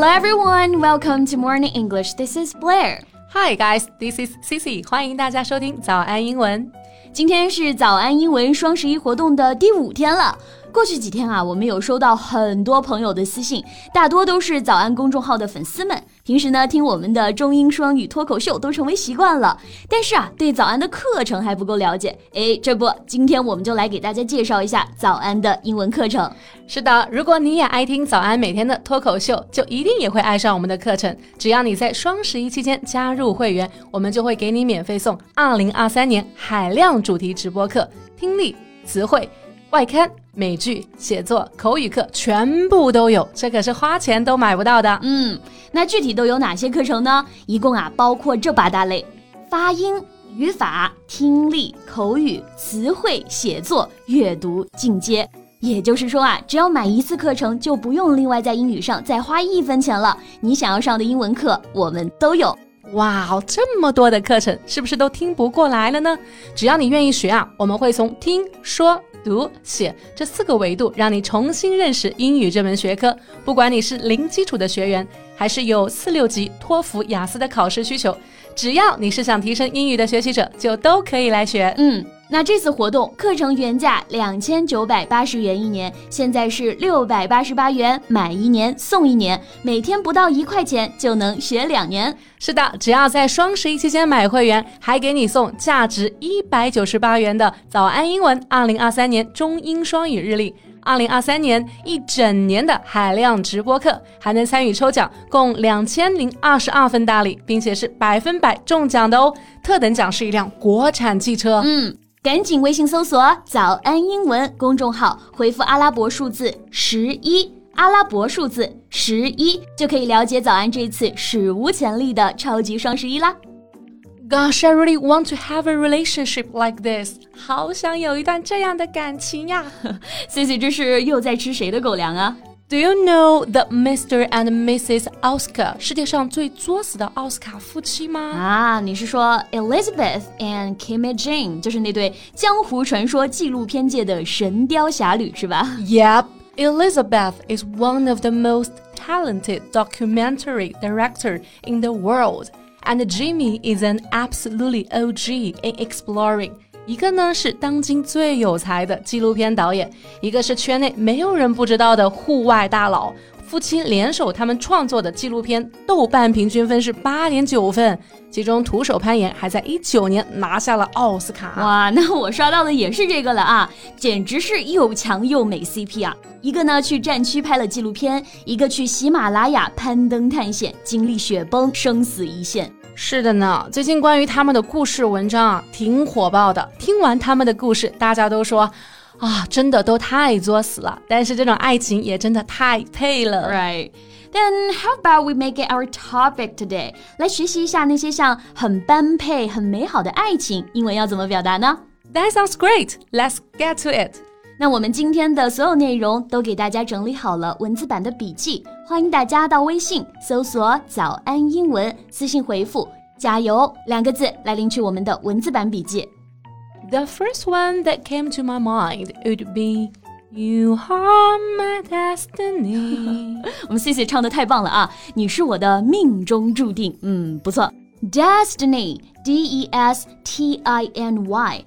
Hello everyone, welcome to Morning English. This is Blair. Hi guys, this is Cici. 欢迎大家收听早安英文。今天是早安英文双十一活动的第五天了。过去几天啊，我们有收到很多朋友的私信，大多都是早安公众号的粉丝们。平时呢，听我们的中英双语脱口秀都成为习惯了，但是啊，对早安的课程还不够了解。哎，这不，今天我们就来给大家介绍一下早安的英文课程。是的，如果你也爱听早安每天的脱口秀，就一定也会爱上我们的课程。只要你在双十一期间加入会员，我们就会给你免费送二零二三年海量主题直播课，听力、词汇、外刊。美剧、写作、口语课全部都有，这可是花钱都买不到的。嗯，那具体都有哪些课程呢？一共啊，包括这八大类：发音、语法、听力、口语、词汇、写作、阅读、进阶。也就是说啊，只要买一次课程，就不用另外在英语上再花一分钱了。你想要上的英文课，我们都有。哇，这么多的课程，是不是都听不过来了呢？只要你愿意学啊，我们会从听说。读写这四个维度，让你重新认识英语这门学科。不管你是零基础的学员，还是有四六级托福、雅思的考试需求，只要你是想提升英语的学习者，就都可以来学。嗯。那这次活动课程原价两千九百八十元一年，现在是六百八十八元，买一年送一年，每天不到一块钱就能学两年。是的，只要在双十一期间买会员，还给你送价值一百九十八元的早安英文二零二三年中英双语日历，二零二三年一整年的海量直播课，还能参与抽奖，共两千零二十二份大礼，并且是百分百中奖的哦！特等奖是一辆国产汽车。嗯。赶紧微信搜索“早安英文”公众号，回复阿拉伯数字十一，阿拉伯数字十一就可以了解早安这次史无前例的超级双十一啦。Gosh, I really want to have a relationship like this。好想有一段这样的感情呀。C C，这是又在吃谁的狗粮啊 ？Do you know the Mr. and Mrs. Oscar 世界上最作死的奥斯卡夫妻吗？啊，你是说 Elizabeth and Kimmy Jane，就是那对江湖传说纪录片界的神雕侠侣是吧？Yep. Elizabeth is one of the most talented documentary director in the world, and Jimmy is an absolutely OG in exploring. 一个呢是当今最有才的纪录片导演，一个是圈内没有人不知道的户外大佬。夫妻联手，他们创作的纪录片豆瓣平均分是八点九分，其中徒手攀岩还在一九年拿下了奥斯卡。哇，那我刷到的也是这个了啊，简直是又强又美 CP 啊！一个呢去战区拍了纪录片，一个去喜马拉雅攀登探险，经历雪崩，生死一线。是的呢，最近关于他们的故事文章啊，挺火爆的。听完他们的故事，大家都说，啊，真的都太作死了。但是这种爱情也真的太配了，right? Then how about we make it our topic today？来学习一下那些像很般配、很美好的爱情，英文要怎么表达呢？That sounds great. Let's get to it. 那我们今天的所有内容都给大家整理好了文字版的笔记，欢迎大家到微信搜索“早安英文”，私信回复“加油”两个字来领取我们的文字版笔记。The first one that came to my mind would be "You are my destiny." 我们 C C 唱的太棒了啊！你是我的命中注定，嗯，不错。Destiny, D-E-S-T-I-N-Y，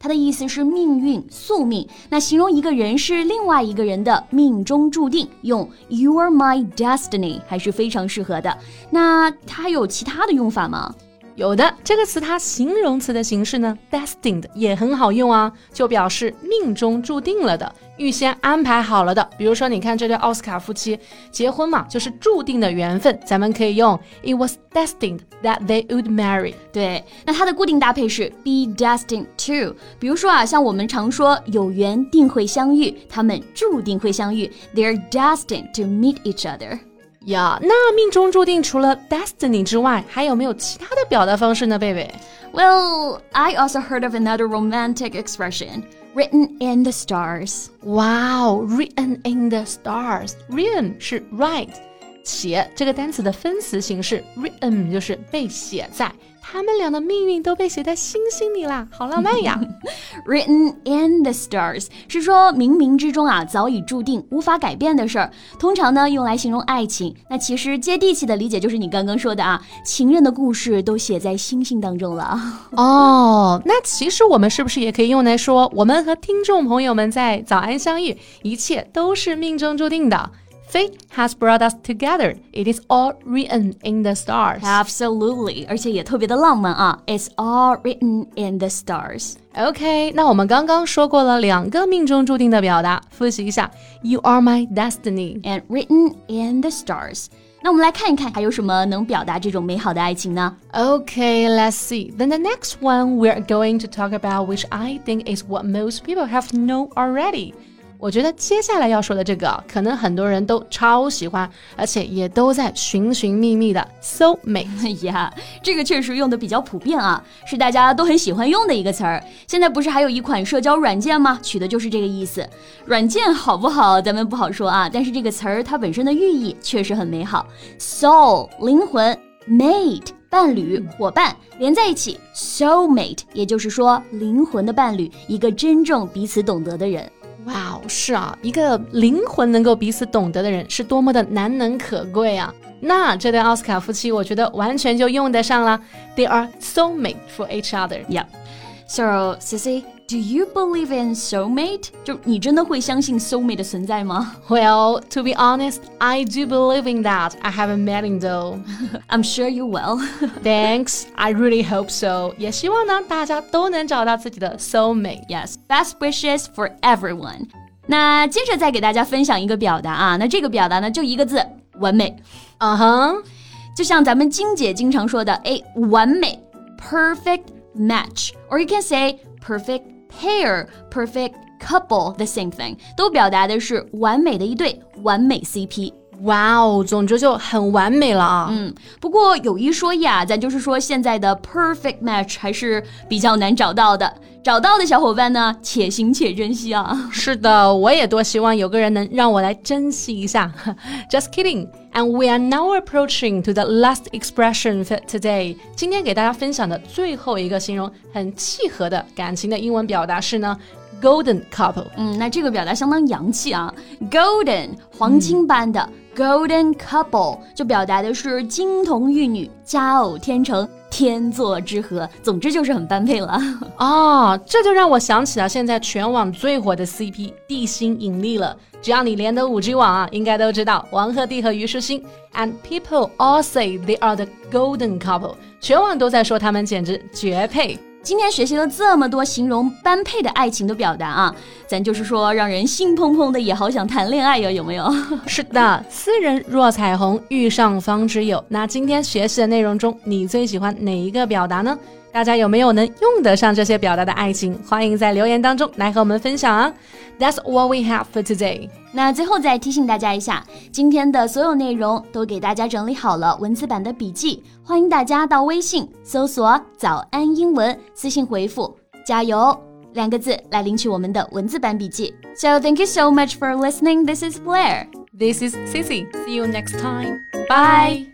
它的意思是命运、宿命。那形容一个人是另外一个人的命中注定，用 You are my destiny 还是非常适合的。那它有其他的用法吗？有的，这个词它形容词的形式呢，destined 也很好用啊，就表示命中注定了的，预先安排好了的。比如说，你看这对奥斯卡夫妻结婚嘛，就是注定的缘分，咱们可以用 It was destined that they would marry。对，那它的固定搭配是 be destined to。比如说啊，像我们常说有缘定会相遇，他们注定会相遇，They're destined to meet each other。呀，那命中注定除了 destiny 之外，还有没有其他的表达方式呢，贝贝 ？Well, I also heard of another romantic expression. Written in the stars. Wow, written in the stars. Written 是 write，写这个单词的分词形式，written 就是被写在。 他们俩的命运都被写在星星里啦，好浪漫呀！Written in the stars 是说冥冥之中啊早已注定无法改变的事儿，通常呢用来形容爱情。那其实接地气的理解就是你刚刚说的啊，情人的故事都写在星星当中了。哦，那其实我们是不是也可以用来说，我们和听众朋友们在早安相遇，一切都是命中注定的 ？Fate has brought us together. It is all written in the stars. Absolutely，而且也特别的浪漫啊。It's all written in the stars. OK，那我们刚刚说过了两个命中注定的表达，复习一下：You are my destiny and written in the stars. 那我们来看一看，还有什么能表达这种美好的爱情呢？Okay, let's see. Then the next one we're going to talk about, which I think is what most people have known already. 我觉得接下来要说的这个，可能很多人都超喜欢，而且也都在寻寻觅觅的 soul mate 呀，这个确实用的比较普遍啊，是大家都很喜欢用的一个词儿。现在不是还有一款社交软件吗？取的就是这个意思。软件好不好，咱们不好说啊，但是这个词儿它本身的寓意确实很美好。soul 灵魂，mate 伴侣伙伴连在一起，soul mate 也就是说灵魂的伴侣，一个真正彼此懂得的人。哇哦，是啊，一个灵魂能够彼此懂得的人是多么的难能可贵啊！那这对奥斯卡夫妻，我觉得完全就用得上了。They are soulmate for each other. Yeah. So, Sissy, do you believe in soulmate? 就你真的会相信 soulmate 的存在吗？Well, to be honest, I do believe in that. I haven't met him though. I'm sure you will. Thanks. I really hope so. 也希望呢，大家都能找到自己的 soulmate. Yes, best wishes for everyone. 那接着再给大家分享一个表达啊，那这个表达呢就一个字，完美。嗯哼，就像咱们金姐经常说的，哎，完美，perfect match，or you can say perfect pair, perfect couple, the same thing，都表达的是完美的一对，完美 CP。 哇哦，总之就很完美了啊。嗯，不过有一说一啊，咱就是说现在的 perfect match 还是比较难找到的。找到的小伙伴呢，且行且珍惜啊。是的，我也多希望有个人能让我来珍惜一下。Just kidding. And we are now approaching to the last expression for today. 今天给大家分享的最后一个形容很契合的感情的英文表达是呢，golden couple。嗯，那这个表达相当洋气啊，golden 黄金般的。Golden couple 就表达的是金童玉女，佳偶天成，天作之合。总之就是很般配了 啊！这就让我想起了现在全网最火的 CP 地心引力了。只要你连的五 G 网啊，应该都知道王鹤棣和虞书欣。And people all say they are the golden couple，全网都在说他们简直绝配。今天学习了这么多形容般配的爱情的表达啊，咱就是说让人心怦怦的，也好想谈恋爱呀，有没有？是的，斯人若彩虹，遇上方知有。那今天学习的内容中，你最喜欢哪一个表达呢？大家有没有能用得上这些表达的爱情？欢迎在留言当中来和我们分享啊！That's what we have for today。那最后再提醒大家一下，今天的所有内容都给大家整理好了文字版的笔记，欢迎大家到微信搜索“早安英文”，私信回复“加油”两个字来领取我们的文字版笔记。So thank you so much for listening. This is Blair. This is Cici. See you next time. Bye.